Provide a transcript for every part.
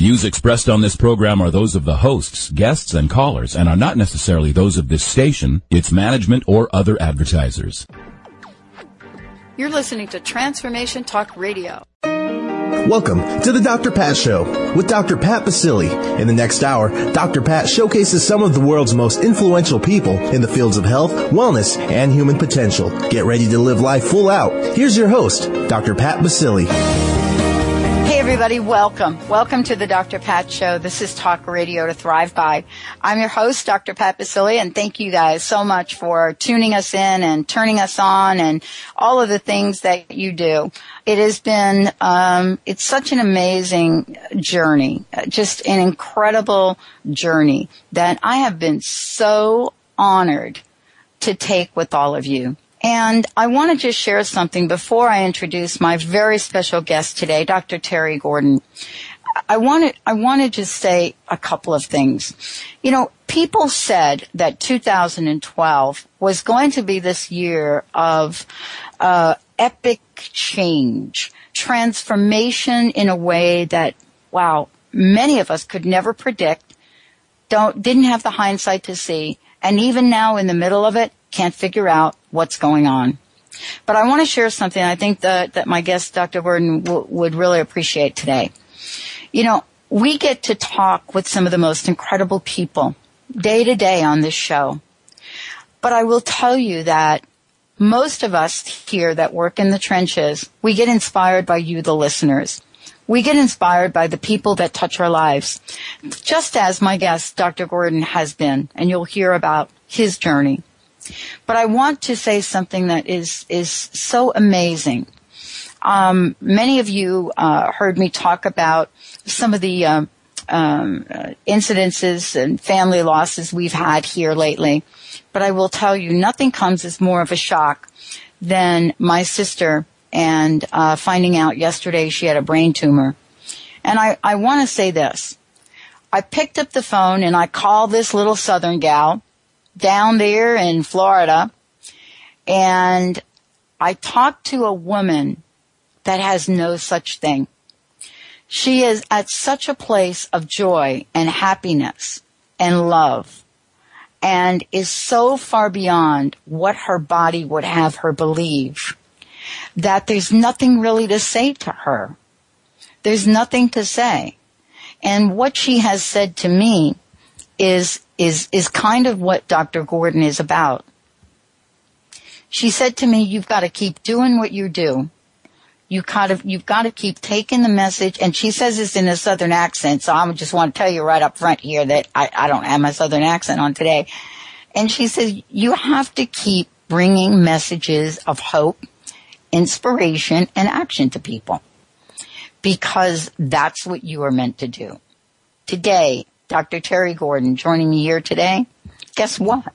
Views expressed on this program are those of the hosts, guests, and callers and are not necessarily those of this station, its management, or other advertisers. You're listening to Transformation Talk Radio. Welcome to the Dr. Pat Show with Dr. Pat Baccili. In the next hour, Dr. Pat showcases some of the world's most influential people in the fields of health, wellness, and human potential. Get ready to live life full out. Here's your host, Dr. Pat Baccili. Everybody, welcome. Welcome to the Dr. Pat Show. This is Talk Radio to Thrive By. I'm your host, Dr. Pat Baccili, and thank you guys so much for tuning us in and turning us on and all of the things that you do. It has been, um, it's such an amazing journey, just an incredible journey that I have been so honored to take with all of you. And I want to just share something before I introduce my very special guest today, Dr. Terry Gordon. I want to, I want to say a couple of things. You know, people said that 2012 was going to be this year of uh, epic change, transformation in a way that, wow, many of us could never predict, don't, didn't have the hindsight to see, and even now in the middle of it, can't figure out what's going on. But I want to share something I think that, that my guest, Dr. Gordon, w- would really appreciate today. You know, we get to talk with some of the most incredible people day to day on this show. But I will tell you that most of us here that work in the trenches, we get inspired by you, the listeners. We get inspired by the people that touch our lives, just as my guest, Dr. Gordon, has been, and you'll hear about his journey. But I want to say something that is is so amazing. Um, many of you uh, heard me talk about some of the um, um, uh, incidences and family losses we've had here lately. But I will tell you, nothing comes as more of a shock than my sister and uh, finding out yesterday she had a brain tumor. And I, I want to say this. I picked up the phone and I called this little southern gal down there in Florida and I talked to a woman that has no such thing. She is at such a place of joy and happiness and love and is so far beyond what her body would have her believe that there's nothing really to say to her. There's nothing to say. And what she has said to me is is, is kind of what Dr. Gordon is about. She said to me, you've got to keep doing what you do. You kind of, you've got to keep taking the message, and she says this in a southern accent, so I just want to tell you right up front here that I, I don't have my southern accent on today. And she says, you have to keep bringing messages of hope, inspiration, and action to people. Because that's what you are meant to do. Today, Dr. Terry Gordon joining me here today. Guess what?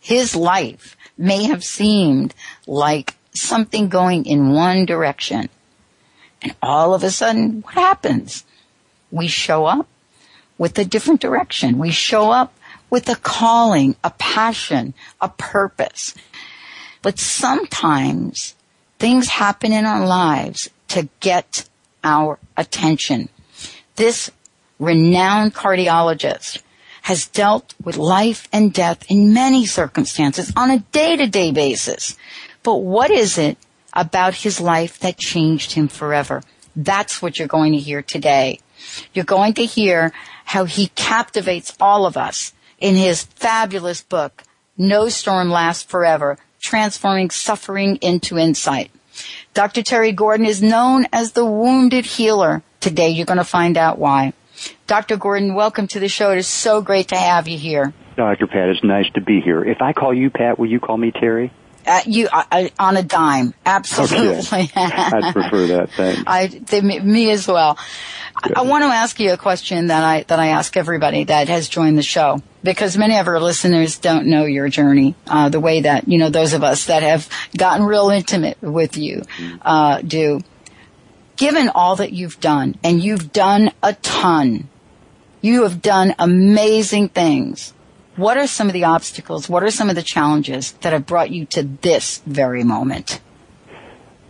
His life may have seemed like something going in one direction. And all of a sudden, what happens? We show up with a different direction. We show up with a calling, a passion, a purpose. But sometimes things happen in our lives to get our attention. This renowned cardiologist, has dealt with life and death in many circumstances on a day-to-day basis. But what is it about his life that changed him forever? That's what you're going to hear today. You're going to hear how he captivates all of us in his fabulous book, No Storm Lasts Forever, Transforming Suffering into Insight. Dr. Terry Gordon is known as the wounded healer. Today you're going to find out why. Dr. Gordon, welcome to the show. It is so great to have you here. Dr. Pat, it's nice to be here. If I call you Pat, will you call me Terry? Uh, you uh, on a dime, absolutely. Okay. I prefer that. Thanks. I they, me as well. I, I want to ask you a question that I that I ask everybody that has joined the show because many of our listeners don't know your journey uh, the way that you know those of us that have gotten real intimate with you uh, do given all that you've done, and you've done a ton, you have done amazing things. What are some of the obstacles? What are some of the challenges that have brought you to this very moment?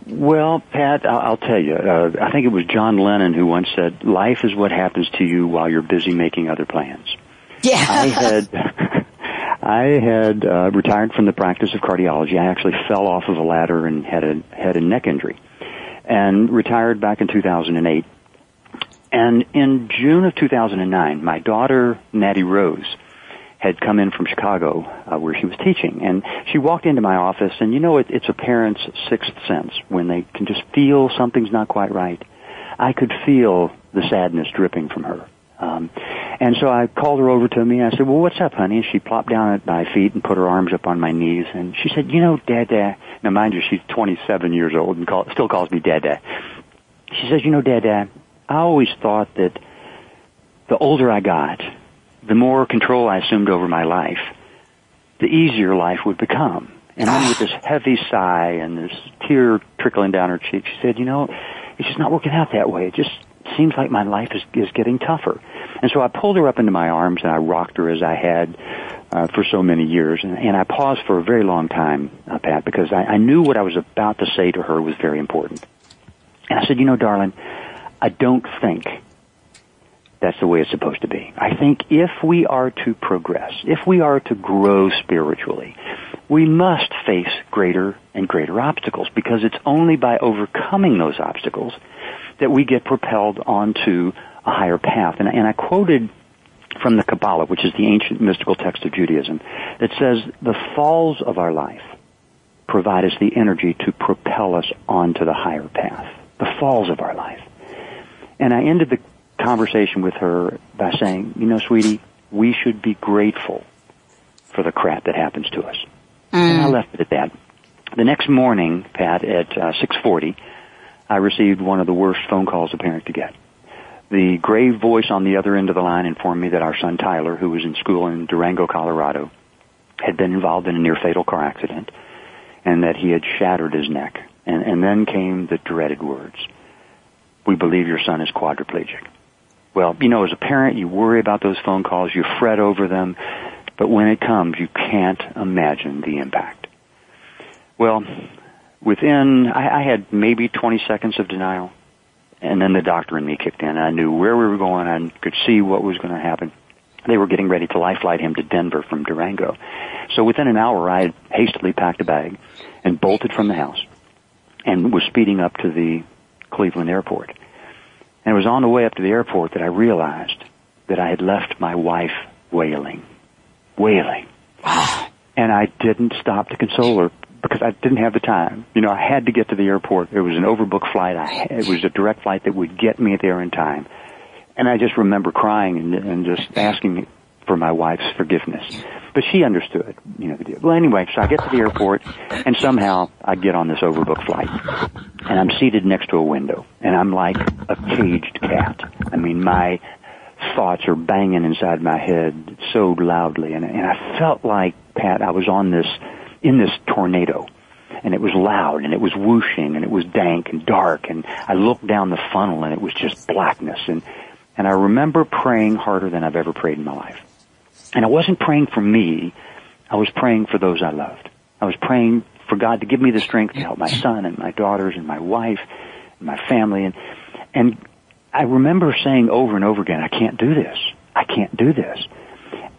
Well, Pat, I'll tell you. Uh, I think it was John Lennon who once said, "Life is what happens to you while you're busy making other plans." Yeah. I had I had uh, retired from the practice of cardiology. I actually fell off of a ladder and had a had a neck injury, and retired back in 2008. And in June of 2009, my daughter Natty Rose had come in from Chicago uh, where she was teaching, and she walked into my office. And you know, it, it's a parent's sixth sense when they can just feel something's not quite right. I could feel the sadness dripping from her. Um, and so I called her over to me. And I said, "Well, what's up, honey?" And she plopped down at my feet and put her arms up on my knees. And she said, "You know, Dada." Now, mind you, she's 27 years old and call, still calls me Dada. She says, "You know, Dada, I always thought that the older I got, the more control I assumed over my life, the easier life would become." And then with this heavy sigh and this tear trickling down her cheek, she said, "You know, it's just not working out that way. It just seems like my life is is getting tougher." And so I pulled her up into my arms and I rocked her as I had uh, for so many years. And, and I paused for a very long time, uh, Pat, because I, I knew what I was about to say to her was very important. And I said, you know, darling, I don't think that's the way it's supposed to be. I think if we are to progress, if we are to grow spiritually, we must face greater and greater obstacles because it's only by overcoming those obstacles that we get propelled onto a higher path. And, and I quoted from the Kabbalah, which is the ancient mystical text of Judaism, that says the falls of our life provide us the energy to propel us onto the higher path. The falls of our life. And I ended the conversation with her by saying, you know, sweetie, we should be grateful for the crap that happens to us. Mm. And I left it at that. The next morning, Pat, at uh, 6:40, I received one of the worst phone calls a parent could get. The grave voice on the other end of the line informed me that our son Tyler, who was in school in Durango, Colorado, had been involved in a near fatal car accident and that he had shattered his neck. And, and then came the dreaded words. We believe your son is quadriplegic. Well, you know, as a parent, you worry about those phone calls, you fret over them, but when it comes, you can't imagine the impact. Well, within, I, I had maybe 20 seconds of denial and then the doctor and me kicked in. I knew where we were going. I could see what was going to happen. They were getting ready to life flight him to Denver from Durango. So within an hour, I had hastily packed a bag and bolted from the house and was speeding up to the Cleveland airport. And it was on the way up to the airport that I realized that I had left my wife wailing. Wailing. Ah. and I didn't stop to console her because I didn't have the time. You know, I had to get to the airport. It was an overbooked flight. I, it was a direct flight that would get me there in time. And I just remember crying and, and just asking for my wife's forgiveness. But she understood, you know, the deal. Well, anyway, so I get to the airport and somehow I get on this overbooked flight. And I'm seated next to a window and I'm like a caged cat. I mean, my thoughts are banging inside my head so loudly and, and I felt like, Pat, I was on this in this tornado. And it was loud and it was whooshing and it was dank and dark and I looked down the funnel and it was just blackness and, and I remember praying harder than I've ever prayed in my life. And I wasn't praying for me, I was praying for those I loved. I was praying for God to give me the strength to help my son and my daughters and my wife and my family and, and I remember saying over and over again, I can't do this. I can't do this.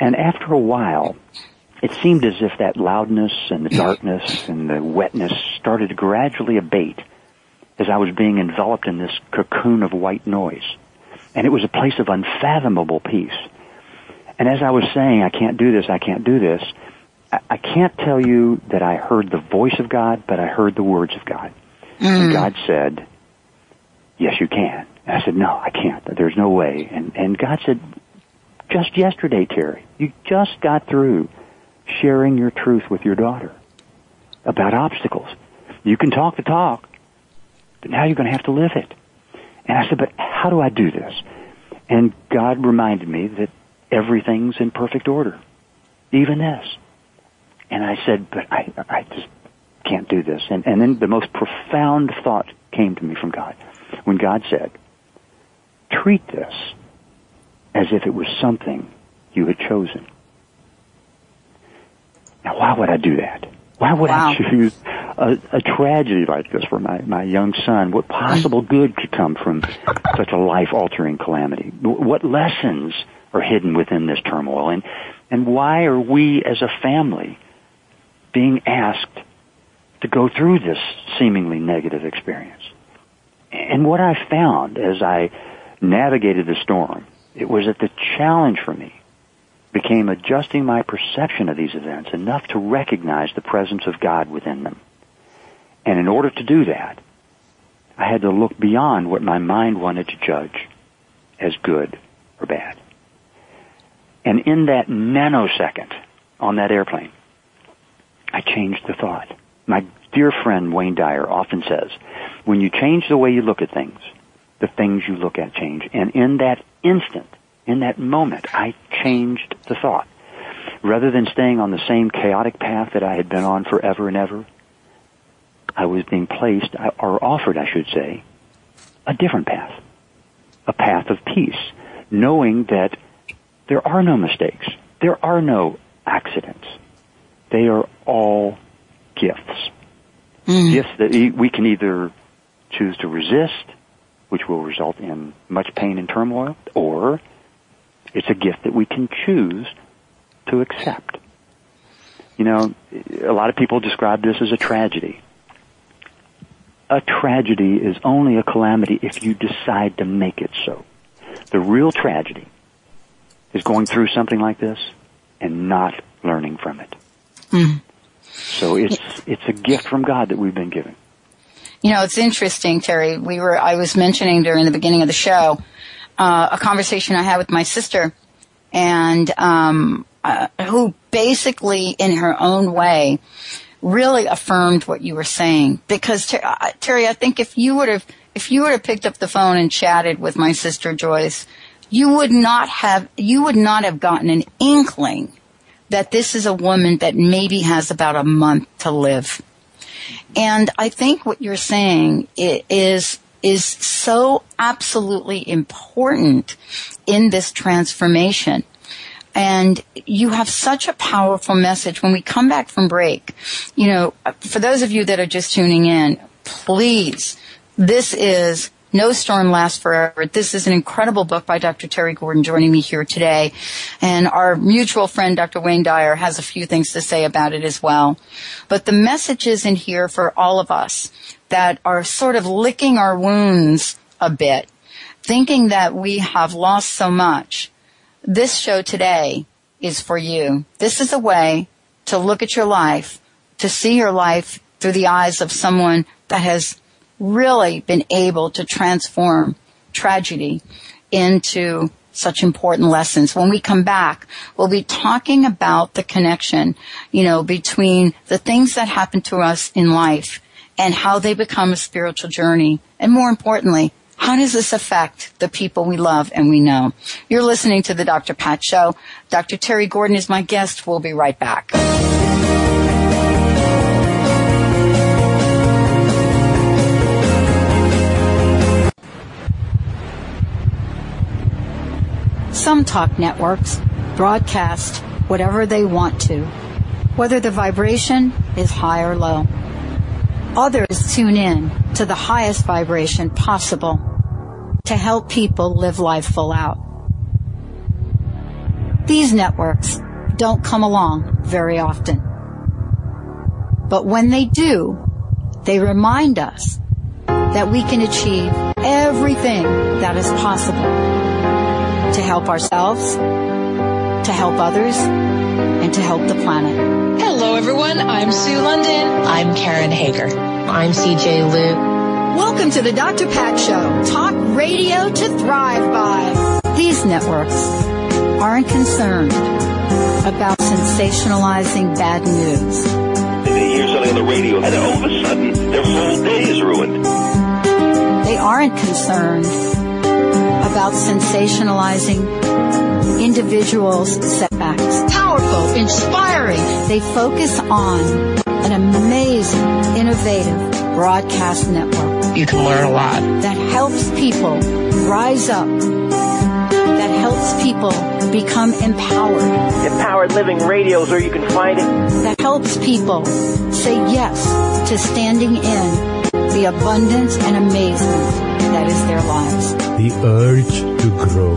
And after a while, it seemed as if that loudness and the darkness and the wetness started to gradually abate as I was being enveloped in this cocoon of white noise. And it was a place of unfathomable peace. And as I was saying, I can't do this, I can't do this, I, I can't tell you that I heard the voice of God, but I heard the words of God. Mm. And God said, yes, you can. And I said, no, I can't. There's no way. And, and God said, just yesterday, Terry, you just got through sharing your truth with your daughter about obstacles. You can talk the talk, but now you're going to have to live it. And I said, but how do I do this? And God reminded me that everything's in perfect order, even this. And I said, but I, I just can't do this. And, and then the most profound thought came to me from God when God said, treat this as if it was something you had chosen. Now, why would I do that? Why would wow. I choose a, a tragedy like this for my, my young son, what possible good could come from such a life-altering calamity? What lessons are hidden within this turmoil? And, and why are we as a family being asked to go through this seemingly negative experience? And what I found as I navigated the storm, it was that the challenge for me became adjusting my perception of these events enough to recognize the presence of God within them. And in order to do that, I had to look beyond what my mind wanted to judge as good or bad. And in that nanosecond on that airplane, I changed the thought. My dear friend Wayne Dyer often says, when you change the way you look at things, the things you look at change. And in that instant, in that moment, I changed the thought. Rather than staying on the same chaotic path that I had been on forever and ever, I was being placed, or offered, I should say, a different path. A path of peace, knowing that there are no mistakes. There are no accidents. They are all gifts. Mm. Gifts that we can either choose to resist, which will result in much pain and turmoil, or it's a gift that we can choose to accept. You know, a lot of people describe this as a tragedy. A tragedy is only a calamity if you decide to make it so. The real tragedy is going through something like this and not learning from it. Mm. So it's it's a gift from God that we've been given. You know, it's interesting, Terry. We were I was mentioning during the beginning of the show uh, a conversation I had with my sister, and um, uh, who basically, in her own way, really affirmed what you were saying. Because uh, Terry, I think if you would have if you would have picked up the phone and chatted with my sister Joyce, you would not have you would not have gotten an inkling that this is a woman that maybe has about a month to live. And I think what you're saying is is so absolutely important in this transformation. And you have such a powerful message. When we come back from break, you know, for those of you that are just tuning in, please, this is no Storm Lasts Forever. This is an incredible book by Dr. Terry Gordon joining me here today. And our mutual friend, Dr. Wayne Dyer, has a few things to say about it as well. But the message is in here for all of us that are sort of licking our wounds a bit, thinking that we have lost so much. This show today is for you. This is a way to look at your life, to see your life through the eyes of someone that has really been able to transform tragedy into such important lessons. When we come back, we'll be talking about the connection, you know, between the things that happen to us in life and how they become a spiritual journey. And more importantly, how does this affect the people we love and we know? You're listening to the Dr. Pat Show. Dr. Terry Gordon is my guest. We'll be right back. Some talk networks broadcast whatever they want to, whether the vibration is high or low. Others tune in to the highest vibration possible to help people live life full out. These networks don't come along very often. But when they do, they remind us that we can achieve everything that is possible to help ourselves, to help others, and to help the planet. Hello, everyone. I'm Sue London. I'm Karen Hager. I'm CJ Liu. Welcome to the Dr. Pat Show. Talk radio to thrive by. These networks aren't concerned about sensationalizing bad news. They hear something on the radio and all of a sudden their whole day is ruined. They aren't concerned about sensationalizing individuals' setbacks. Powerful, inspiring. They focus on an amazing, innovative broadcast network. You can learn a lot. That helps people rise up. That helps people become empowered. Empowered Living Radio is where you can find it. That helps people say yes to standing in the abundance and amazement that is their lives. The urge to grow.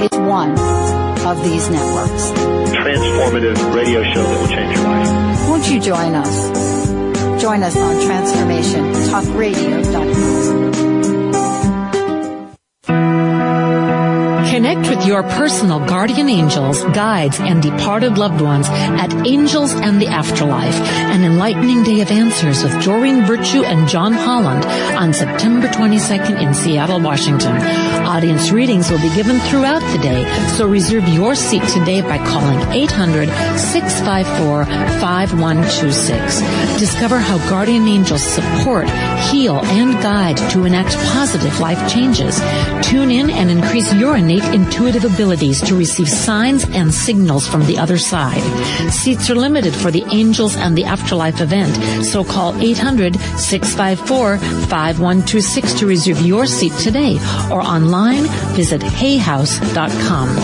is one of these networks. Transformative radio show that will change your life. Won't you join us? Join us on transformationtalkradio.com. Connect with your personal guardian angels, guides, and departed loved ones at Angels and the Afterlife, an enlightening day of answers with Doreen Virtue and John Holland on September 22nd in Seattle, Washington. Audience readings will be given throughout the day, so reserve your seat today by calling 800-654-5126. Discover how guardian angels support, heal, and guide to enact positive life changes. Tune in and increase your innate intuitive abilities to receive signs and signals from the other side. Seats are limited for the Angels and the Afterlife event, so call 800-654-5126 to reserve your seat today or online visit hayhouse.com.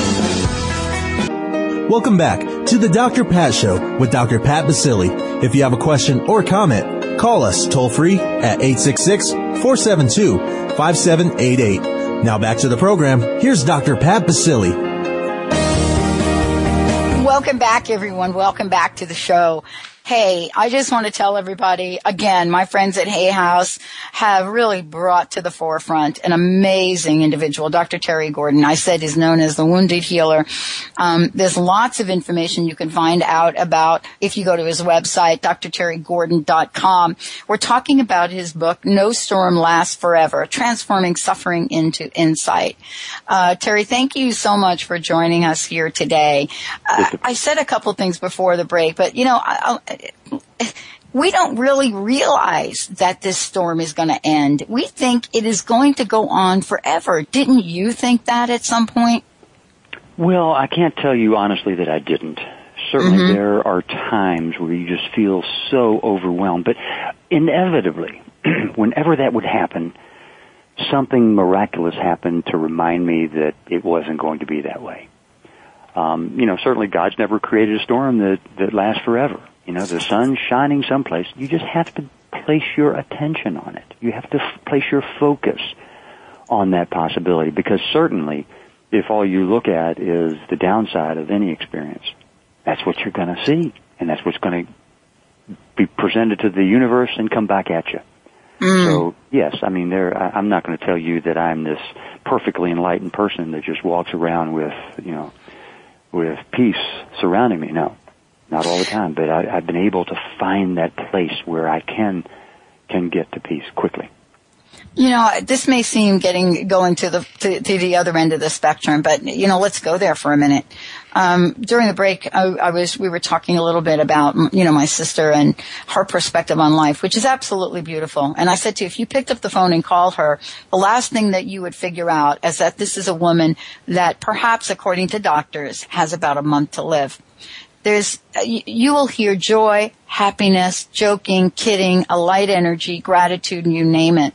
Welcome back to the Dr. Pat Show with Dr. Pat Baccili. If you have a question or comment, call us toll free at 866-472-5788. Now back to the program. Here's Dr. Pat Baccili. Welcome back, everyone. Welcome back to the show. Hey, I just want to tell everybody again, my friends at Hay House have really brought to the forefront an amazing individual, Dr. Terry Gordon. I said is known as the wounded healer. Um, there's lots of information you can find out about if you go to his website, drterrygordon.com. We're talking about his book, No Storm Lasts Forever, Transforming Suffering into Insight. Uh, Terry, thank you so much for joining us here today. Uh, I said a couple things before the break, but you know, I, I, we don't really realize that this storm is going to end. We think it is going to go on forever. Didn't you think that at some point? Well, I can't tell you honestly that I didn't. Certainly mm-hmm. there are times where you just feel so overwhelmed, but inevitably, whenever that would happen, something miraculous happened to remind me that it wasn't going to be that way. Um, you know, certainly God's never created a storm that, that lasts forever. You know, the sun's shining someplace. You just have to place your attention on it. You have to f- place your focus on that possibility because certainly if all you look at is the downside of any experience, that's what you're going to see and that's what's going to be presented to the universe and come back at you. Mm. So yes, I mean, there. I, I'm not going to tell you that I'm this perfectly enlightened person that just walks around with, you know, with peace surrounding me. No, not all the time, but I, I've been able to find that place where I can can get to peace quickly. You know, this may seem getting going to the to, to, the other end of the spectrum, but you know, let's go there for a minute. Um, during the break, I, I, was we were talking a little bit about you know my sister and her perspective on life, which is absolutely beautiful. And I said to you, if you picked up the phone and called her, the last thing that you would figure out is that this is a woman that perhaps, according to doctors, has about a month to live. There's, you will hear joy, happiness, joking, kidding, a light energy, gratitude, and you name it.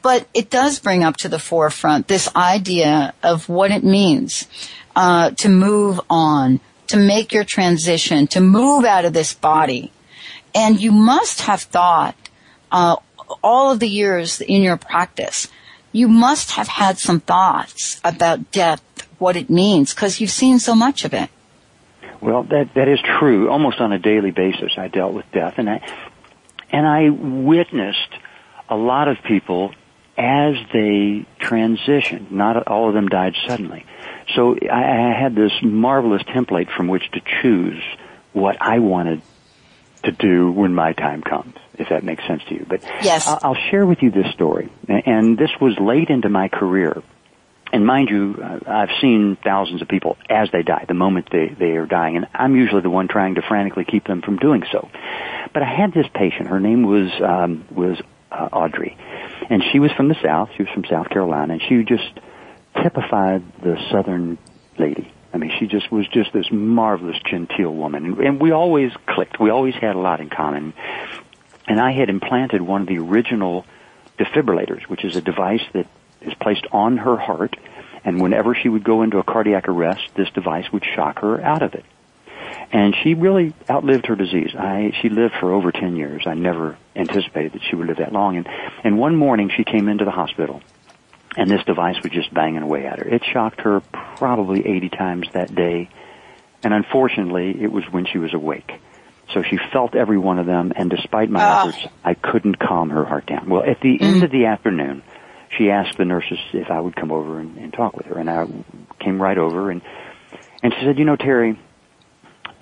But it does bring up to the forefront this idea of what it means uh, to move on, to make your transition, to move out of this body. And you must have thought uh, all of the years in your practice, you must have had some thoughts about death, what it means, because you've seen so much of it. Well, that that is true. Almost on a daily basis, I dealt with death, and I and I witnessed a lot of people as they transitioned. Not all of them died suddenly. So I, I had this marvelous template from which to choose what I wanted to do when my time comes, if that makes sense to you. But yes. I'll share with you this story, and this was late into my career. And mind you, uh, I've seen thousands of people as they die, the moment they, they are dying, and I'm usually the one trying to frantically keep them from doing so. But I had this patient, her name was, um, was uh, Audrey, and she was from the South, she was from South Carolina, and she just typified the Southern lady. I mean, she just was just this marvelous, genteel woman, and, and we always clicked. We always had a lot in common. And I had implanted one of the original defibrillators, which is a device that is placed on her heart, and whenever she would go into a cardiac arrest, this device would shock her out of it. And she really outlived her disease. I, she lived for over 10 years. I never anticipated that she would live that long. And, and one morning she came into the hospital and this device was just banging away at her. It shocked her probably 80 times that day. And unfortunately, it was when she was awake. So she felt every one of them, and despite my Oh. efforts, I couldn't calm her heart down. Well, at the end mm. of the afternoon, she asked the nurses if I would come over and, and talk with her, and I came right over, and and she said, "You know, Terry,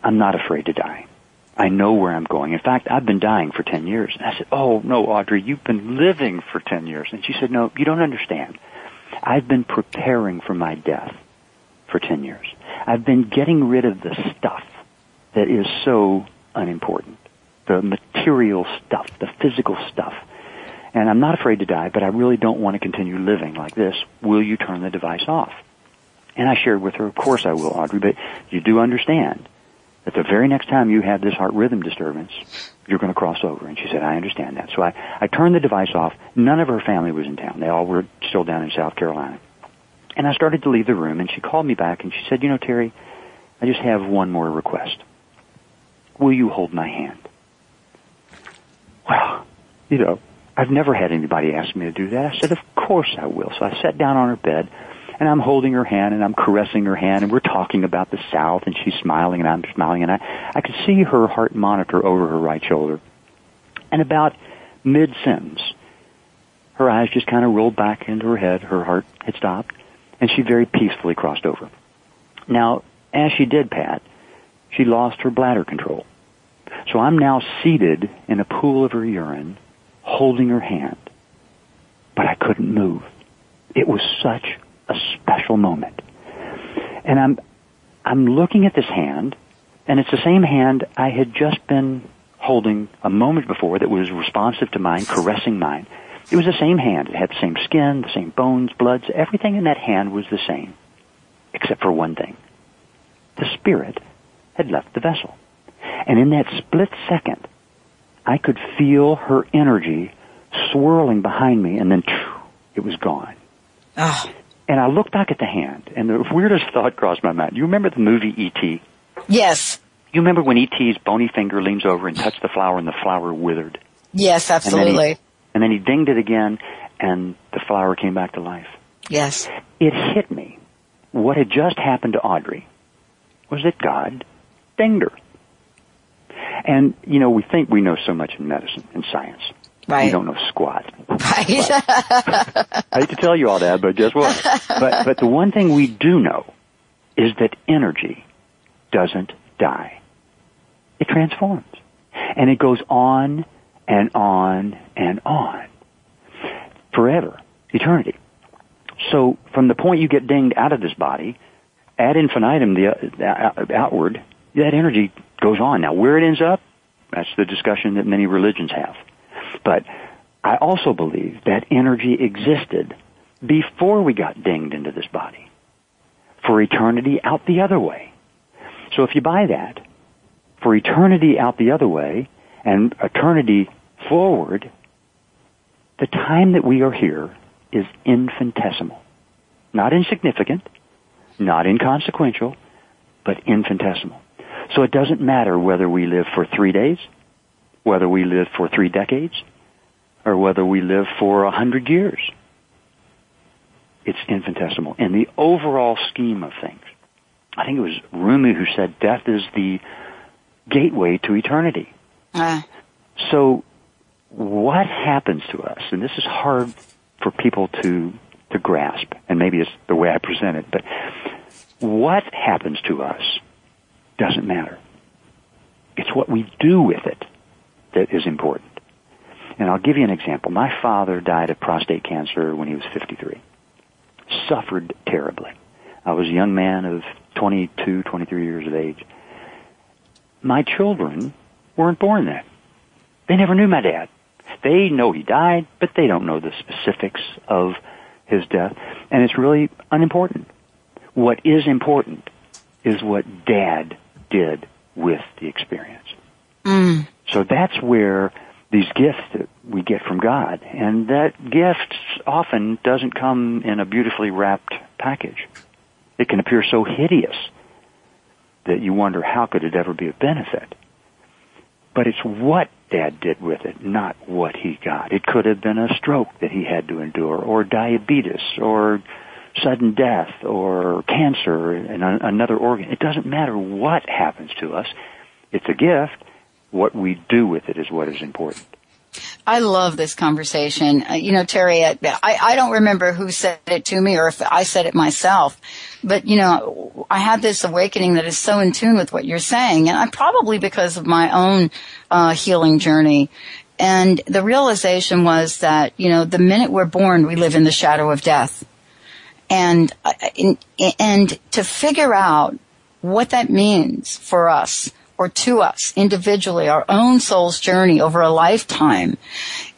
I'm not afraid to die. I know where I'm going. In fact, I've been dying for 10 years." And I said, "Oh no, Audrey, you've been living for 10 years." And she said, "No, you don't understand. I've been preparing for my death for 10 years. I've been getting rid of the stuff that is so unimportant. The material stuff, the physical stuff. And I'm not afraid to die, but I really don't want to continue living like this. Will you turn the device off? And I shared with her, of course I will, Audrey, but you do understand that the very next time you have this heart rhythm disturbance, you're going to cross over. And she said, I understand that. So I, I turned the device off. None of her family was in town. They all were still down in South Carolina. And I started to leave the room, and she called me back, and she said, you know, Terry, I just have one more request. Will you hold my hand? Well, you know, I've never had anybody ask me to do that. I said, of course I will. So I sat down on her bed, and I'm holding her hand, and I'm caressing her hand, and we're talking about the South, and she's smiling, and I'm smiling, and I, I could see her heart monitor over her right shoulder. And about mid-sentence, her eyes just kind of rolled back into her head, her heart had stopped, and she very peacefully crossed over. Now, as she did, Pat, she lost her bladder control. So I'm now seated in a pool of her urine, holding her hand. But I couldn't move. It was such a special moment. And I'm, I'm looking at this hand, and it's the same hand I had just been holding a moment before that was responsive to mine, caressing mine. It was the same hand. It had the same skin, the same bones, bloods. Everything in that hand was the same, except for one thing. The spirit had left the vessel. And in that split second, I could feel her energy swirling behind me, and then it was gone. Oh, And I looked back at the hand, and the weirdest thought crossed my mind. You remember the movie E.T.? yes. You remember when E.T.'s bony finger leans over and touched the flower, and the flower withered? Yes, And then he- absolutely. And then he dinged it again, and the flower came back to life. Yes. It hit me. What had just happened to Audrey was that God dinged her. And, you know, we think we know so much in medicine and science. We don't know squat. Right. I hate to tell you all that, but guess what? but, but the one thing we do know is that energy doesn't die. It transforms. And it goes on and on and on. Forever. Eternity. So from the point you get dinged out of this body, ad infinitum, the, uh, outward, that energy goes on. Now where it ends up, that's the discussion that many religions have. But I also believe that energy existed before we got dinged into this body for eternity out the other way. So if you buy that, for eternity out the other way and eternity forward, the time that we are here is infinitesimal. Not insignificant, not inconsequential, but infinitesimal. So it doesn't matter whether we live for three days, whether we live for three decades, or whether we live for a hundred years. It's infinitesimal. In the overall scheme of things, I think it was Rumi who said death is the gateway to eternity. Uh, So what happens to us, and this is hard for people to, to grasp, and maybe it's the way I present it, but what happens to us doesn't matter. It's what we do with it that is important. And I'll give you an example. My father died of prostate cancer when he was 53. suffered terribly. I was a young man of 22, 23 years of age. My children weren't born then. They never knew my dad. They know he died, but they don't know the specifics of his death. And it's really unimportant. What is important is what dad did with the experience. Mm. So that's where these gifts that we get from God, and that gift often doesn't come in a beautifully wrapped package. It can appear so hideous that you wonder how could it ever be a benefit. But it's what dad did with it, not what he got. It could have been a stroke that he had to endure, or diabetes, or sudden death, or cancer in another organ. It doesn't matter what happens to us. It's a gift. What we do with it is what is important. I love this conversation. Uh, you know, Terry, I, I don't remember who said it to me or if I said it myself, but you know, I had this awakening that is so in tune with what you're saying, and I probably because of my own uh, healing journey. And the realization was that you know, the minute we're born, we live in the shadow of death, and uh, and to figure out what that means for us or to us individually, our own soul's journey over a lifetime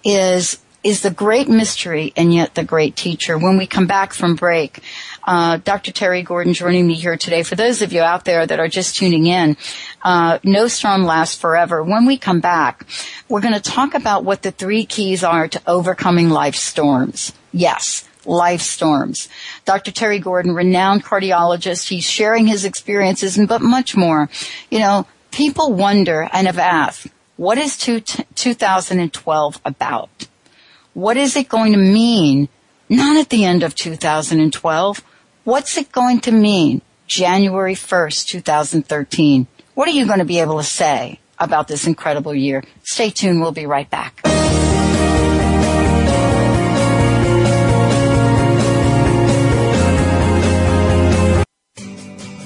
is is the great mystery and yet the great teacher. When we come back from break, uh, Dr. Terry Gordon joining me here today. For those of you out there that are just tuning in, uh, no storm lasts forever. When we come back, we're going to talk about what the three keys are to overcoming life storms. Yes, life storms. Dr. Terry Gordon, renowned cardiologist, he's sharing his experiences and but much more. You know, people wonder and have asked, what is two, 2012 about? What is it going to mean? Not at the end of 2012. What's it going to mean January 1st, 2013? What are you going to be able to say about this incredible year? Stay tuned. We'll be right back.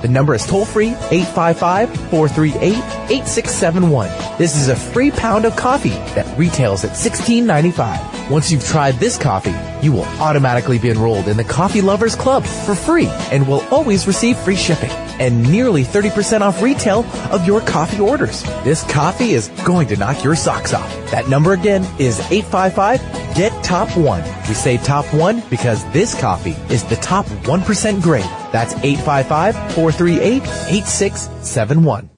The number is toll free 855-438-8671. This is a free pound of coffee that retails at $16.95. Once you've tried this coffee, you will automatically be enrolled in the Coffee Lovers Club for free and will always receive free shipping and nearly 30% off retail of your coffee orders. This coffee is going to knock your socks off. That number again is 855 Get Top 1. We say Top 1 because this coffee is the top 1% grade. That's 855 438 8671.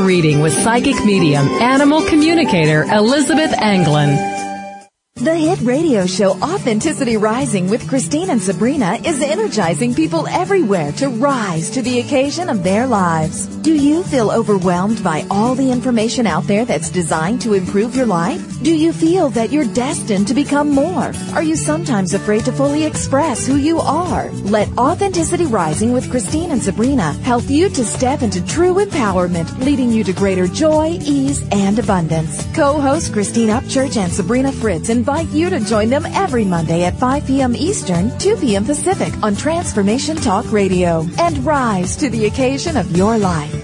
reading with psychic medium, animal communicator Elizabeth Anglin. The hit radio show Authenticity Rising with Christine and Sabrina is energizing people everywhere to rise to the occasion of their lives. Do you feel overwhelmed by all the information out there that's designed to improve your life? Do you feel that you're destined to become more? Are you sometimes afraid to fully express who you are? Let Authenticity Rising with Christine and Sabrina help you to step into true empowerment, leading you to greater joy, ease, and abundance. Co-host Christine Upchurch and Sabrina Fritz invite invite you to join them every Monday at 5 p.m. Eastern, 2 p.m. Pacific on Transformation Talk Radio and rise to the occasion of your life.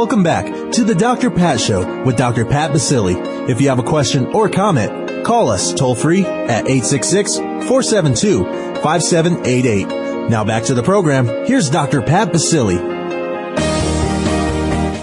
Welcome back to the Dr. Pat Show with Dr. Pat Baccili. If you have a question or comment, call us toll free at 866-472-5788. Now back to the program. Here's Dr. Pat Baccili.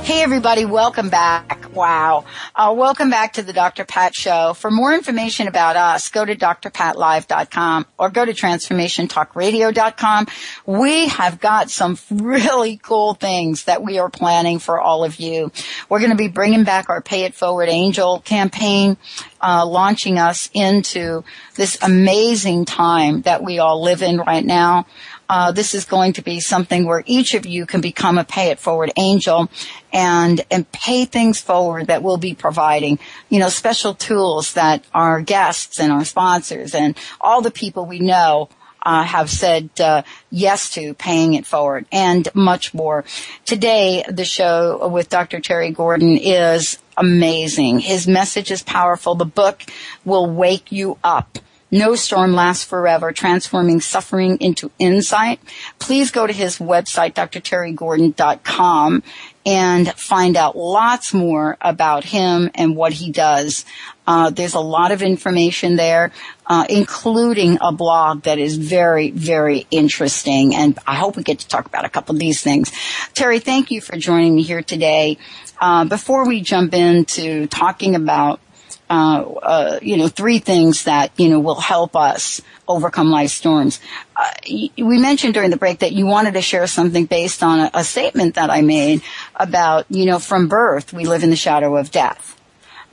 Hey everybody, welcome back. Wow. Uh, welcome back to the Dr. Pat Show. For more information about us, go to drpatlive.com or go to transformationtalkradio.com. We have got some really cool things that we are planning for all of you. We're going to be bringing back our Pay It Forward Angel campaign, uh, launching us into this amazing time that we all live in right now. Uh, this is going to be something where each of you can become a pay it forward angel and and pay things forward that we'll be providing you know special tools that our guests and our sponsors and all the people we know uh, have said uh, yes to paying it forward and much more. Today, the show with Dr. Terry Gordon is amazing. His message is powerful. The book will wake you up. No storm lasts forever, transforming suffering into insight. Please go to his website, drterrygordon.com, and find out lots more about him and what he does. Uh, there's a lot of information there, uh, including a blog that is very, very interesting. And I hope we get to talk about a couple of these things. Terry, thank you for joining me here today. Uh, before we jump into talking about uh, uh, you know, three things that, you know, will help us overcome life storms. Uh, we mentioned during the break that you wanted to share something based on a, a, statement that I made about, you know, from birth, we live in the shadow of death.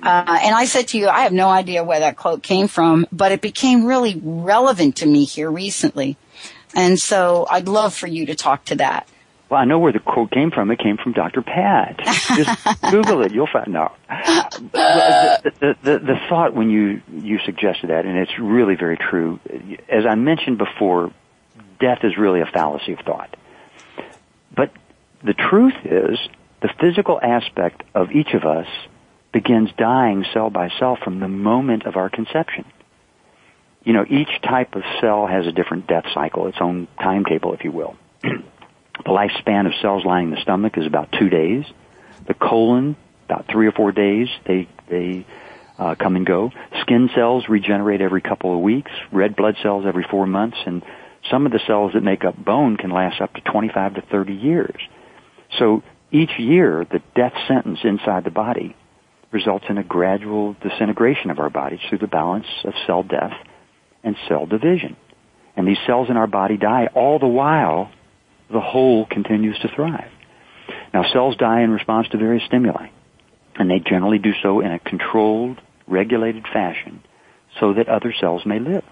Uh, and I said to you, I have no idea where that quote came from, but it became really relevant to me here recently. And so I'd love for you to talk to that. Well, I know where the quote came from. It came from Dr. Pat. Just Google it. You'll find out. The, the, the, the thought when you, you suggested that, and it's really very true, as I mentioned before, death is really a fallacy of thought. But the truth is, the physical aspect of each of us begins dying cell by cell from the moment of our conception. You know, each type of cell has a different death cycle, its own timetable, if you will. The lifespan of cells lining the stomach is about two days. The colon, about three or four days. They they uh, come and go. Skin cells regenerate every couple of weeks. Red blood cells every four months, and some of the cells that make up bone can last up to 25 to 30 years. So each year, the death sentence inside the body results in a gradual disintegration of our bodies through the balance of cell death and cell division. And these cells in our body die all the while the whole continues to thrive. Now cells die in response to various stimuli, and they generally do so in a controlled, regulated fashion so that other cells may live.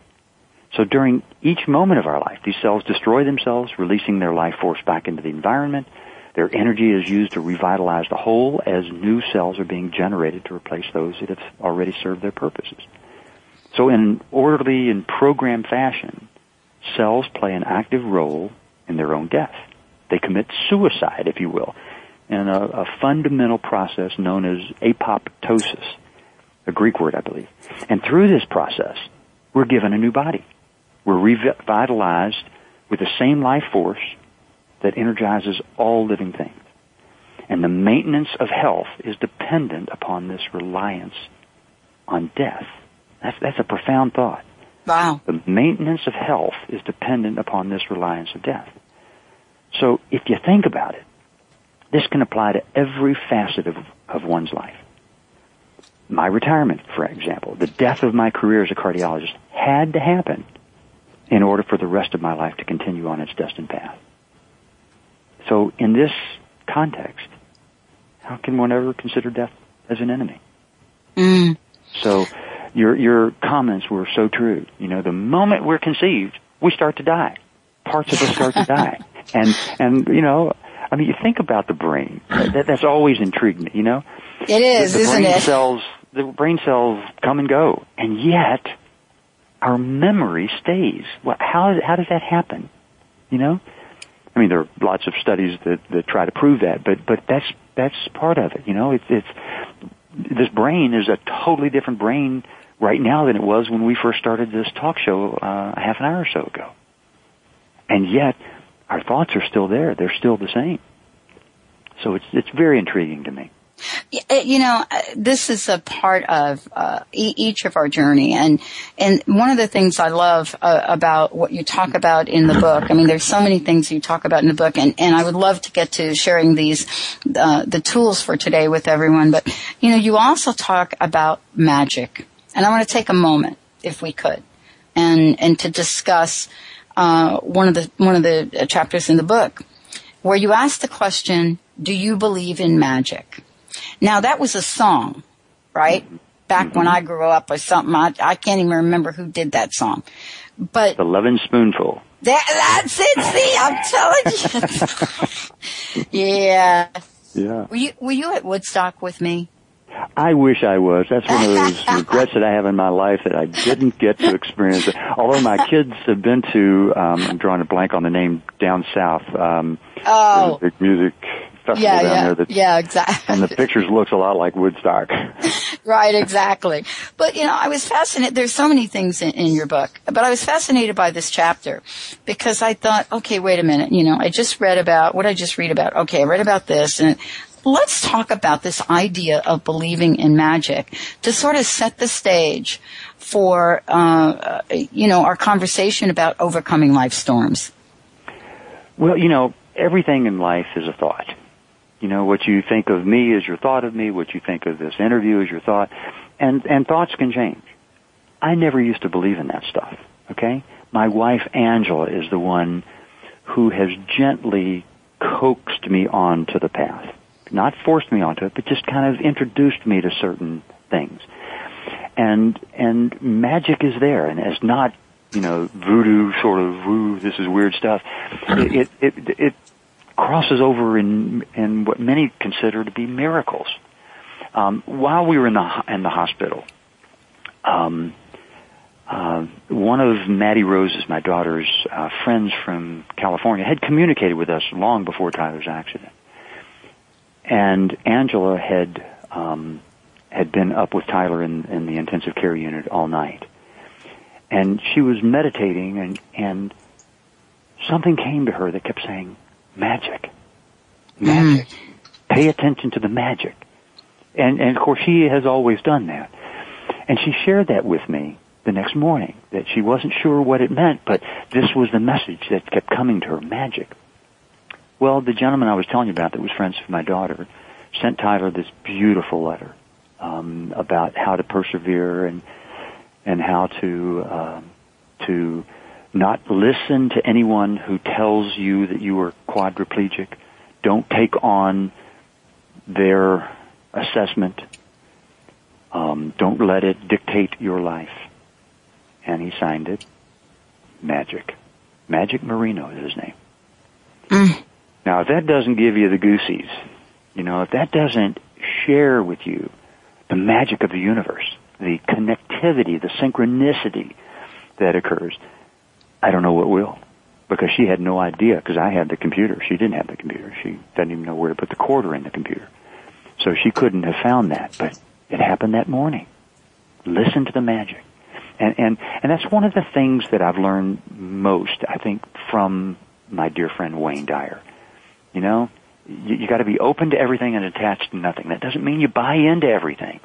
So during each moment of our life, these cells destroy themselves, releasing their life force back into the environment. Their energy is used to revitalize the whole as new cells are being generated to replace those that have already served their purposes. So in orderly and programmed fashion, cells play an active role in their own death. They commit suicide, if you will, in a, a fundamental process known as apoptosis, a Greek word, I believe. And through this process, we're given a new body. We're revitalized with the same life force that energizes all living things. And the maintenance of health is dependent upon this reliance on death. That's, that's a profound thought. Wow. The maintenance of health is dependent upon this reliance of death. So if you think about it, this can apply to every facet of, of one's life. My retirement, for example, the death of my career as a cardiologist had to happen in order for the rest of my life to continue on its destined path. So in this context, how can one ever consider death as an enemy. Mm. So your your comments were so true. You know, the moment we're conceived, we start to die. Parts of us start to die. And and you know, I mean, you think about the brain. That, that's always intrigued me. You know, it is, the, the isn't brain it? Cells, the brain cells come and go, and yet our memory stays. Well, how how does that happen? You know, I mean, there are lots of studies that that try to prove that, but but that's that's part of it. You know, it's it's this brain is a totally different brain right now than it was when we first started this talk show uh, a half an hour or so ago. And yet, our thoughts are still there. They're still the same. So it's it's very intriguing to me. You know, uh, this is a part of uh, each of our journey, and and one of the things I love uh, about what you talk about in the book. I mean, there's so many things you talk about in the book, and and I would love to get to sharing these uh, the tools for today with everyone. But you know, you also talk about magic, and I want to take a moment, if we could, and and to discuss uh, one of the one of the chapters in the book where you ask the question, "Do you believe in magic?" Now that was a song, right? Back mm-hmm. when I grew up or something. I, I can't even remember who did that song. But the Lovin' Spoonful. That, that's it. See, I'm telling you. yeah. Yeah. Were you Were you at Woodstock with me? I wish I was. That's one of those regrets that I have in my life that I didn't get to experience. It. Although my kids have been to, um, I'm drawing a blank on the name down south. Um, oh. Big music festival yeah, down yeah. there. That, yeah, exactly. And the pictures looks a lot like Woodstock. right, exactly. But you know, I was fascinated. There's so many things in, in your book, but I was fascinated by this chapter because I thought, okay, wait a minute. You know, I just read about what I just read about. Okay, I read about this and let's talk about this idea of believing in magic to sort of set the stage for uh, you know our conversation about overcoming life storms. Well, you know, everything in life is a thought. You know, what you think of me is your thought of me, what you think of this interview is your thought, and, and thoughts can change. I never used to believe in that stuff, okay? My wife Angela is the one who has gently coaxed me onto the path. Not forced me onto it, but just kind of introduced me to certain things. And, and magic is there, and it's not, you know, voodoo sort of, woo, this is weird stuff. It, it, it, it crosses over in in what many consider to be miracles. Um, while we were in the in the hospital, um, uh, one of Maddie Rose's, my daughter's uh, friends from California, had communicated with us long before Tyler's accident, and Angela had um, had been up with Tyler in, in the intensive care unit all night, and she was meditating, and and something came to her that kept saying, magic. Magic. Mm. Pay attention to the magic. And, and of course she has always done that. And she shared that with me the next morning, that she wasn't sure what it meant, but this was the message that kept coming to her, magic. Well, the gentleman I was telling you about that was friends with my daughter sent Tyler this beautiful letter um, about how to persevere and and how to um, to not listen to anyone who tells you that you are quadriplegic. Don't take on their assessment. Um, don't let it dictate your life. And he signed it. Magic. Magic Marino is his name. Now, if that doesn't give you the goosies, you know, if that doesn't share with you the magic of the universe, the connectivity, the synchronicity that occurs, I don't know what will. Because she had no idea, because I had the computer. She didn't have the computer. She didn't even know where to put the quarter in the computer. So she couldn't have found that, but it happened that morning. Listen to the magic. And, and, and that's one of the things that I've learned most, I think, from my dear friend Wayne Dyer. You know, you, you gotta be open to everything and attached to nothing. That doesn't mean you buy into everything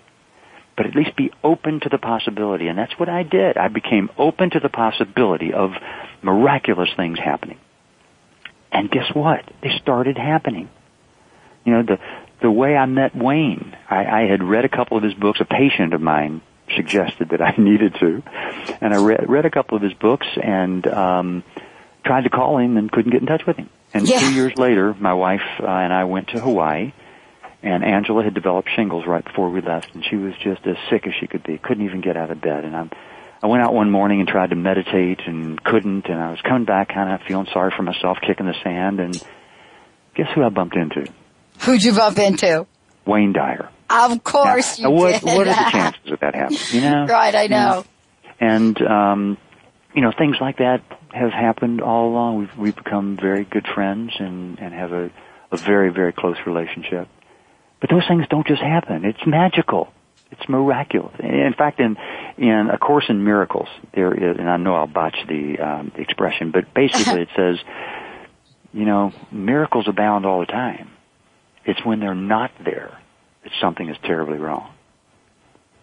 but at least be open to the possibility. And that's what I did. I became open to the possibility of miraculous things happening. And guess what? They started happening. You know, the, the way I met Wayne, I, I had read a couple of his books. A patient of mine suggested that I needed to. And I read, read a couple of his books and, um, tried to call him and couldn't get in touch with him. And yeah. two years later, my wife uh, and I went to Hawaii And Angela had developed shingles right before we left, and she was just as sick as she could be. Couldn't even get out of bed. And I'm, I went out one morning and tried to meditate and couldn't. And I was coming back, kind of feeling sorry for myself, kicking the sand. And guess who I bumped into? Who'd you bump into? Wayne Dyer. Of course now, you what, did. What are the chances of that happening? You know, right? I know. And um, you know, things like that have happened all along. We've we've become very good friends and and have a a very very close relationship. But those things don't just happen. It's magical. It's miraculous. In fact, in in A Course in Miracles, there is, and I know I'll botch the, um, the expression, but basically it says, you know, miracles abound all the time. It's when they're not there that something is terribly wrong,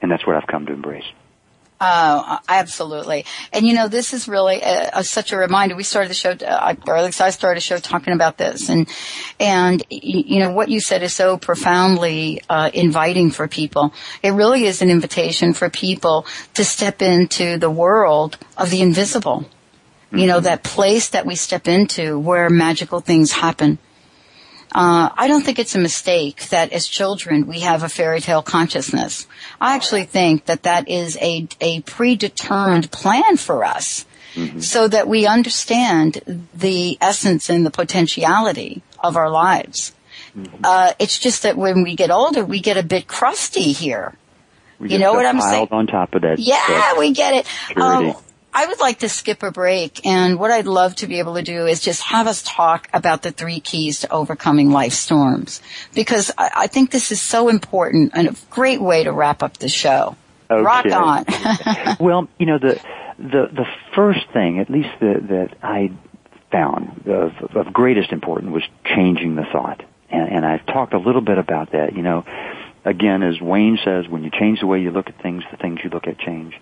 and that's what I've come to embrace. Oh, absolutely. And you know, this is really a, a, such a reminder. We started the show, uh, or at least I started the show talking about this. And, and, you know, what you said is so profoundly, uh, inviting for people. It really is an invitation for people to step into the world of the invisible. Mm-hmm. You know, that place that we step into where magical things happen. Uh, I don't think it's a mistake that as children we have a fairy tale consciousness. I actually think that that is a, a predetermined plan for us mm-hmm. so that we understand the essence and the potentiality of our lives. Mm-hmm. Uh, it's just that when we get older, we get a bit crusty here. We you know what I'm saying? on top of that. Yeah, that we get it. Um, I would like to skip a break and what I'd love to be able to do is just have us talk about the three keys to overcoming life storms because I, I think this is so important and a great way to wrap up the show. Okay. Rock on. well, you know, the, the, the first thing, at least the, that I found of, of greatest importance was changing the thought. And, and I've talked a little bit about that, you know, again, as Wayne says, when you change the way you look at things, the things you look at change.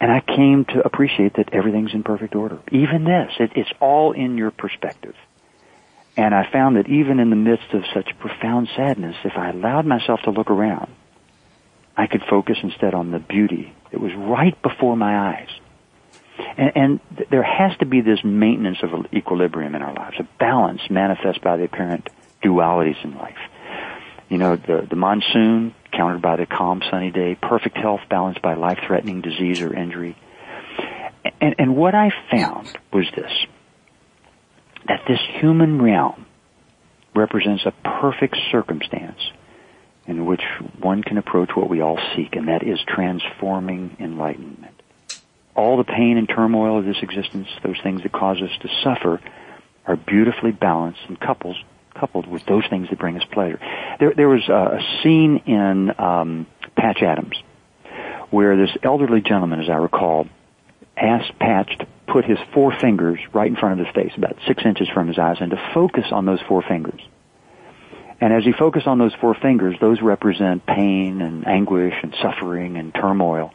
And I came to appreciate that everything's in perfect order. Even this, it, it's all in your perspective. And I found that even in the midst of such profound sadness, if I allowed myself to look around, I could focus instead on the beauty that was right before my eyes. And, and th- there has to be this maintenance of equilibrium in our lives, a balance manifest by the apparent dualities in life. You know, the, the monsoon countered by the calm sunny day, perfect health balanced by life-threatening disease or injury. And, and what I found was this, that this human realm represents a perfect circumstance in which one can approach what we all seek, and that is transforming enlightenment. All the pain and turmoil of this existence, those things that cause us to suffer, are beautifully balanced and coupled coupled with those things that bring us pleasure. There, there was a, a scene in um, Patch Adams where this elderly gentleman, as I recall, asked Patch to put his four fingers right in front of his face, about six inches from his eyes, and to focus on those four fingers. And as he focused on those four fingers, those represent pain and anguish and suffering and turmoil.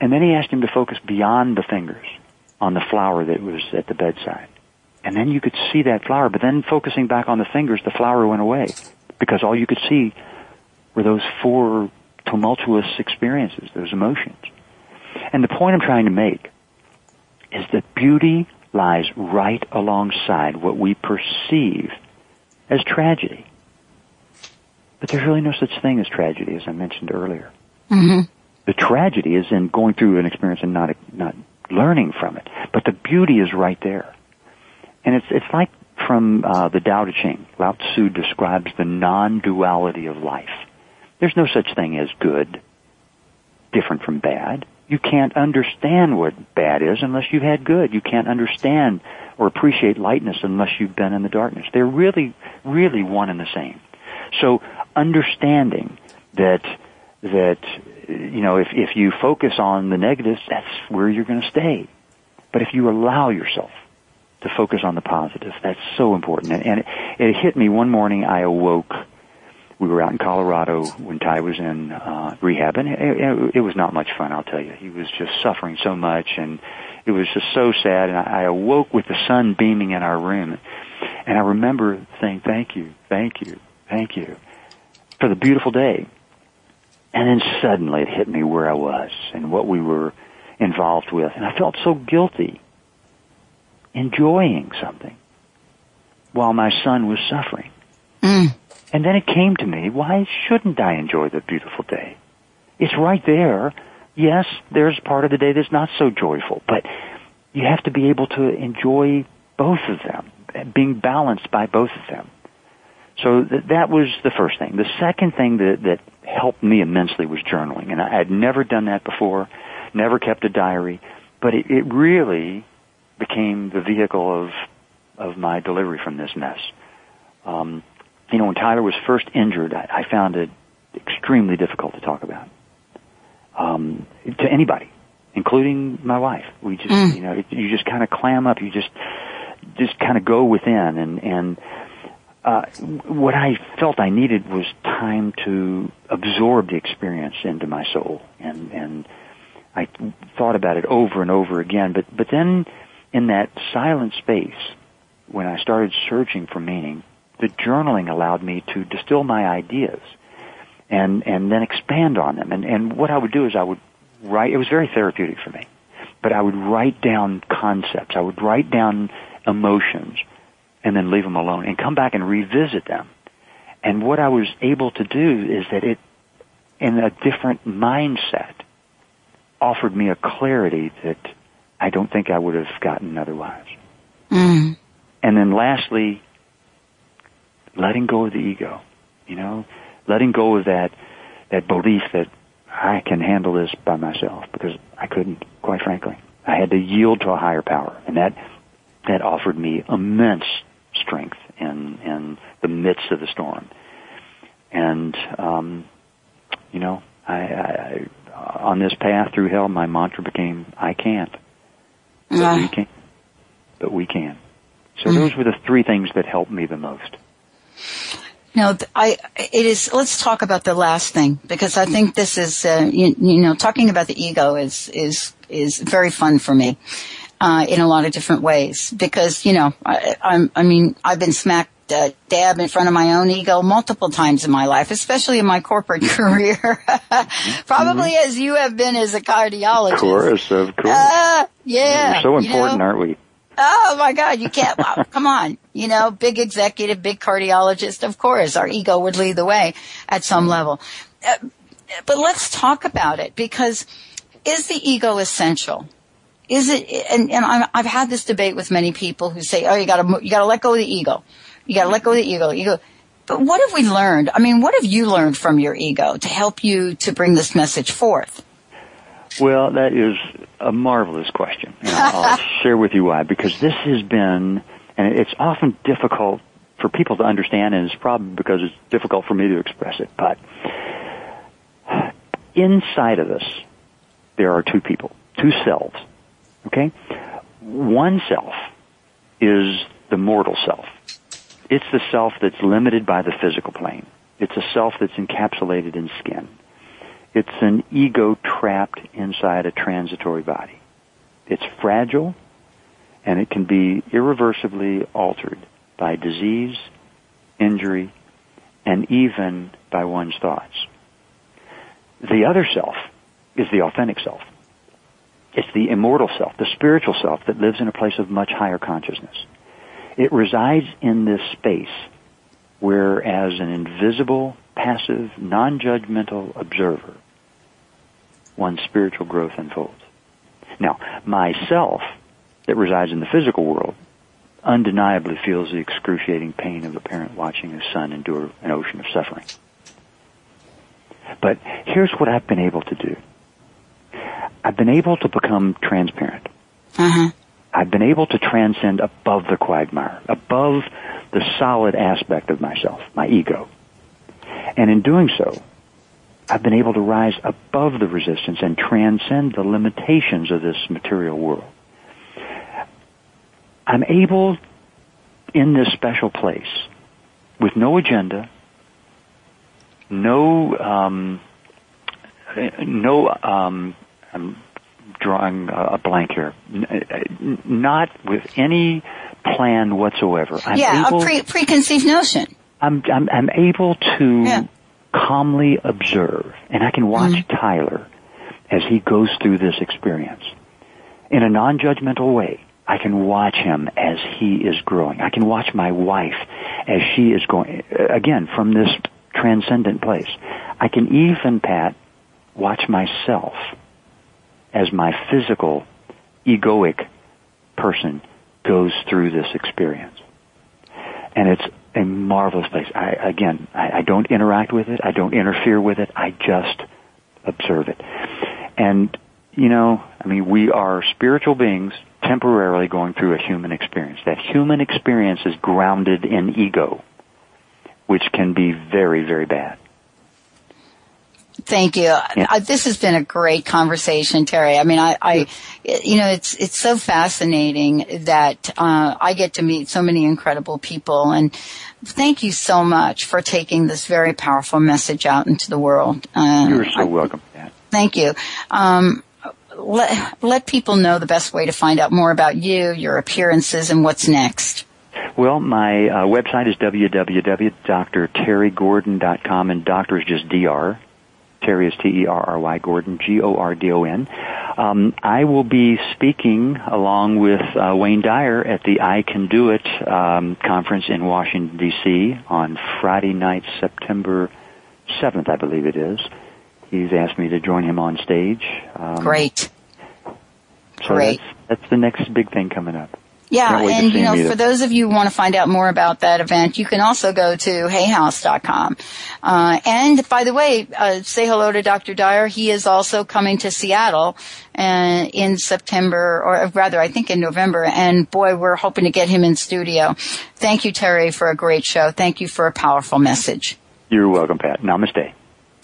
And then he asked him to focus beyond the fingers on the flower that was at the bedside. And then you could see that flower, but then focusing back on the fingers, the flower went away because all you could see were those four tumultuous experiences, those emotions. And the point I'm trying to make is that beauty lies right alongside what we perceive as tragedy. But there's really no such thing as tragedy, as I mentioned earlier. Mm-hmm. The tragedy is in going through an experience and not not learning from it. But the beauty is right there. And it's, it's like from uh, the Tao Te Ching. Lao Tzu describes the non-duality of life. There's no such thing as good, different from bad. You can't understand what bad is unless you've had good. You can't understand or appreciate lightness unless you've been in the darkness. They're really, really one and the same. So understanding that that you know if if you focus on the negatives, that's where you're going to stay. But if you allow yourself to focus on the positive. That's so important. And, and it, it hit me one morning. I awoke. We were out in Colorado when Ty was in uh, rehab, and it, it, was not much fun. I'll tell you, he was just suffering so much, and it was just so sad. And I, I awoke with the sun beaming in our room, and I remember saying, "Thank you, thank you, thank you for the beautiful day." And then suddenly it hit me where I was and what we were involved with, and I felt so guilty enjoying something while my son was suffering. Mm. And then it came to me, why shouldn't I enjoy the beautiful day? It's right there. Yes, there's part of the day that's not so joyful, but you have to be able to enjoy both of them, being balanced by both of them. So th- that was the first thing. The second thing that, that helped me immensely was journaling, and I had never done that before, never kept a diary, but it, it really became the vehicle of of my delivery from this mess. Um, you know, when Tyler was first injured, I, I found it extremely difficult to talk about um, to anybody, including my wife. We just, mm. you know, it, you just kind of clam up. You just, just kind of go within, and and uh, what I felt I needed was time to absorb the experience into my soul, and and I thought about it over and over again. But but then, in that silent space, when I started searching for meaning, the journaling allowed me to distill my ideas and, and then expand on them. And, and what I would do is I would write, it was very therapeutic for me, but I would write down concepts. I would write down emotions and then leave them alone and come back and revisit them. And what I was able to do is that it, in a different mindset, offered me a clarity that I don't think I would have gotten otherwise. Mm. And then lastly, letting go of the ego. You know, letting go of that that belief that I can handle this by myself because I couldn't, quite frankly. I had to yield to a higher power, and that that offered me immense strength in in the midst of the storm. And um, you know, I, I, I on this path through hell, my mantra became, "I can't, but uh. we can, but we can." So mm. those were the three things that helped me the most. No, I, it is, let's talk about the last thing because I think this is, uh, you, you, know, talking about the ego is, is, is very fun for me, uh, in a lot of different ways because, you know, I, I'm, I mean, I've been smacked uh, dab in front of my own ego multiple times in my life, especially in my corporate career. Probably mm-hmm. as you have been as a cardiologist. Of course, of course. Uh, yeah. We're so important, you know? aren't we? Oh my God, you can't, wow, come on. You know, big executive, big cardiologist, of course, our ego would lead the way at some level. Uh, but let's talk about it because is the ego essential? Is it, and, and i have had this debate with many people who say, oh, you gotta, you gotta let go of the ego. You gotta let go of the ego. Ego. But what have we learned? I mean, what have you learned from your ego to help you to bring this message forth? Well, that is a marvelous question. And I'll share with you why. Because this has been, and it's often difficult for people to understand, and it's probably because it's difficult for me to express it. But inside of us, there are two people, two selves. Okay? One self is the mortal self. It's the self that's limited by the physical plane. It's a self that's encapsulated in skin. It's an ego trapped inside a transitory body. It's fragile and it can be irreversibly altered by disease, injury, and even by one's thoughts. The other self is the authentic self. It's the immortal self, the spiritual self that lives in a place of much higher consciousness. It resides in this space where as an invisible, passive, non-judgmental observer, one's spiritual growth unfolds. Now, myself, that resides in the physical world, undeniably feels the excruciating pain of a parent watching his son endure an ocean of suffering. But here's what I've been able to do. I've been able to become transparent. Uh-huh. I've been able to transcend above the quagmire, above the solid aspect of myself, my ego. And in doing so, I've been able to rise above the resistance and transcend the limitations of this material world. I'm able in this special place with no agenda, no, um, no, um, I'm drawing a blank here, not with any plan whatsoever. I'm yeah, able, a pre- preconceived notion. I'm, I'm, I'm able to yeah calmly observe, and I can watch mm-hmm. Tyler as he goes through this experience in a non-judgmental way. I can watch him as he is growing. I can watch my wife as she is going, again, from this transcendent place. I can even, Pat, watch myself as my physical, egoic person goes through this experience. And it's a marvelous place. I, again, I, I don't interact with it. I don't interfere with it. I just observe it. And, you know, I mean, we are spiritual beings temporarily going through a human experience. That human experience is grounded in ego, which can be very, very bad. Thank you. Yeah. Uh, this has been a great conversation, Terry. I mean, I, I you know, it's it's so fascinating that uh, I get to meet so many incredible people, and thank you so much for taking this very powerful message out into the world. Uh, You're so I, welcome. Thank you. Um, let let people know the best way to find out more about you, your appearances, and what's next. Well, my uh, website is www.drterrygordon.com, and doctor is just dr. Terry is T-E-R-R-Y, Gordon, G-O-R-D-O-N. Um, I will be speaking along with uh, Wayne Dyer at the I Can Do It um, conference in Washington, D.C. on Friday night, September 7th, I believe it is. He's asked me to join him on stage. Um, Great. So Great. That's, that's the next big thing coming up. Yeah, and you know, for those of you who want to find out more about that event, you can also go to hayhouse.com. Uh, and by the way, uh, say hello to Dr. Dyer. He is also coming to Seattle uh, in September, or rather, I think in November. And boy, we're hoping to get him in studio. Thank you, Terry, for a great show. Thank you for a powerful message. You're welcome, Pat. Namaste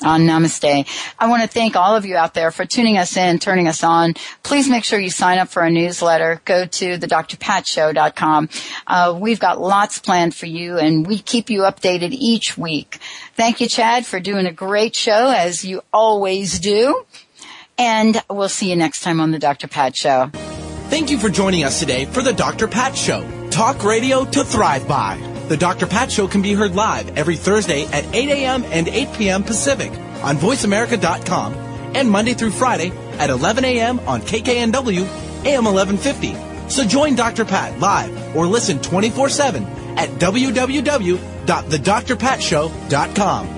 on Namaste. I want to thank all of you out there for tuning us in, turning us on. Please make sure you sign up for our newsletter. Go to the drpatshow.com. Uh, we've got lots planned for you and we keep you updated each week. Thank you, Chad, for doing a great show as you always do. And we'll see you next time on the Dr. Pat Show. Thank you for joining us today for the Dr. Pat Show. Talk radio to thrive by. The Dr. Pat Show can be heard live every Thursday at 8 a.m. and 8 p.m. Pacific on VoiceAmerica.com and Monday through Friday at 11 a.m. on KKNW AM 1150. So join Dr. Pat live or listen 24-7 at www.thedrpatshow.com.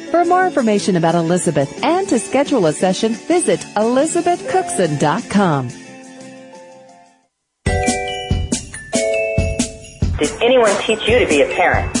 For more information about Elizabeth and to schedule a session, visit elizabethcookson.com. Did anyone teach you to be a parent?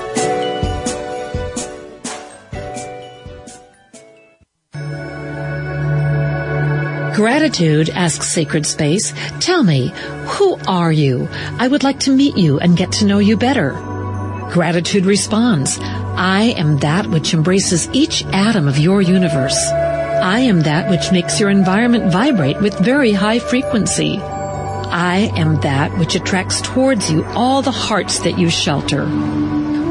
Gratitude asks Sacred Space, tell me, who are you? I would like to meet you and get to know you better. Gratitude responds, I am that which embraces each atom of your universe. I am that which makes your environment vibrate with very high frequency. I am that which attracts towards you all the hearts that you shelter.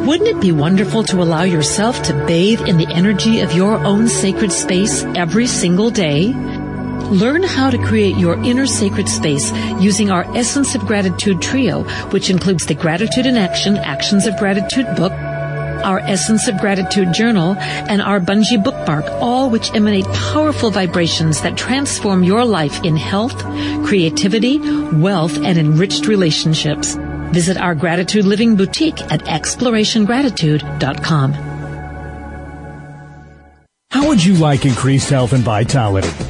Wouldn't it be wonderful to allow yourself to bathe in the energy of your own sacred space every single day? Learn how to create your inner sacred space using our Essence of Gratitude trio, which includes the Gratitude in Action Actions of Gratitude book, our Essence of Gratitude journal, and our Bungee bookmark, all which emanate powerful vibrations that transform your life in health, creativity, wealth, and enriched relationships. Visit our Gratitude Living Boutique at explorationgratitude.com. How would you like increased health and vitality?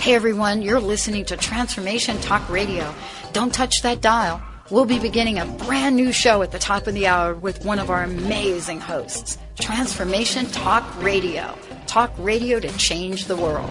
Hey everyone, you're listening to Transformation Talk Radio. Don't touch that dial. We'll be beginning a brand new show at the top of the hour with one of our amazing hosts. Transformation Talk Radio. Talk radio to change the world.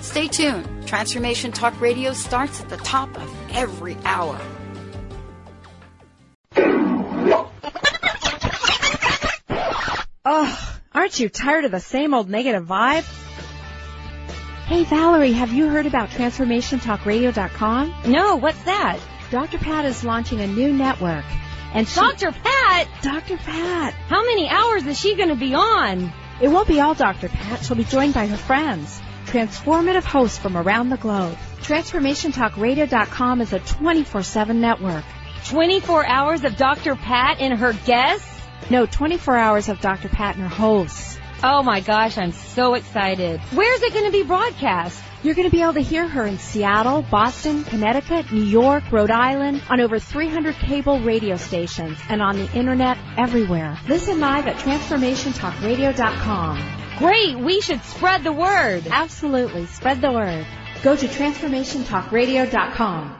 Stay tuned. Transformation Talk Radio starts at the top of every hour. Oh, aren't you tired of the same old negative vibe? Hey Valerie, have you heard about TransformationTalkRadio.com? No, what's that? Dr. Pat is launching a new network. And she, Dr. Pat? Dr. Pat. How many hours is she going to be on? It won't be all Dr. Pat. She'll be joined by her friends transformative hosts from around the globe. TransformationTalkRadio.com is a 24-7 network. 24 hours of Dr. Pat and her guests? No, 24 hours of Dr. Pat and her hosts. Oh my gosh, I'm so excited. Where's it going to be broadcast? You're going to be able to hear her in Seattle, Boston, Connecticut, New York, Rhode Island, on over 300 cable radio stations, and on the internet everywhere. Listen live at TransformationTalkRadio.com. Great, we should spread the word. Absolutely, spread the word. Go to transformationtalkradio.com.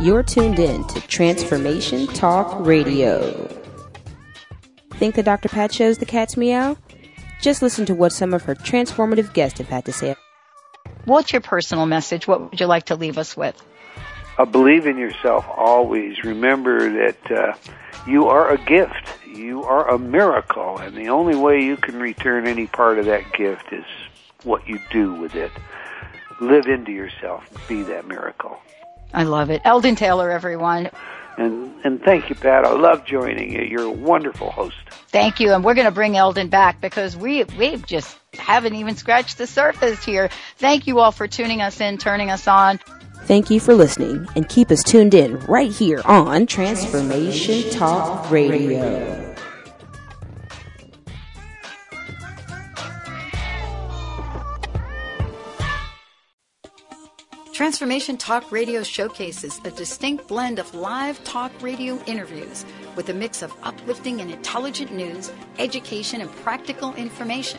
You're tuned in to Transformation Talk Radio. Think the Dr. Pat shows the cat's meow? Just listen to what some of her transformative guests have had to say. What's your personal message? What would you like to leave us with? Uh, believe in yourself always. Remember that uh, you are a gift. You are a miracle, and the only way you can return any part of that gift is what you do with it. Live into yourself. Be that miracle. I love it. Eldon Taylor, everyone. And and thank you, Pat. I love joining you. You're a wonderful host. Thank you, and we're going to bring Eldon back because we we just haven't even scratched the surface here. Thank you all for tuning us in, turning us on. Thank you for listening, and keep us tuned in right here on Transformation Talk Radio. Transformation Talk Radio showcases a distinct blend of live talk radio interviews with a mix of uplifting and intelligent news, education, and practical information.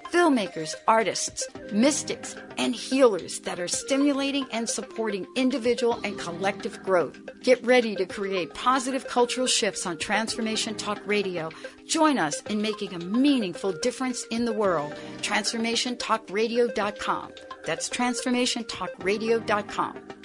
filmmakers, artists, mystics, and healers that are stimulating and supporting individual and collective growth. Get ready to create positive cultural shifts on Transformation Talk Radio. Join us in making a meaningful difference in the world. TransformationTalkRadio.com. That's TransformationTalkRadio.com.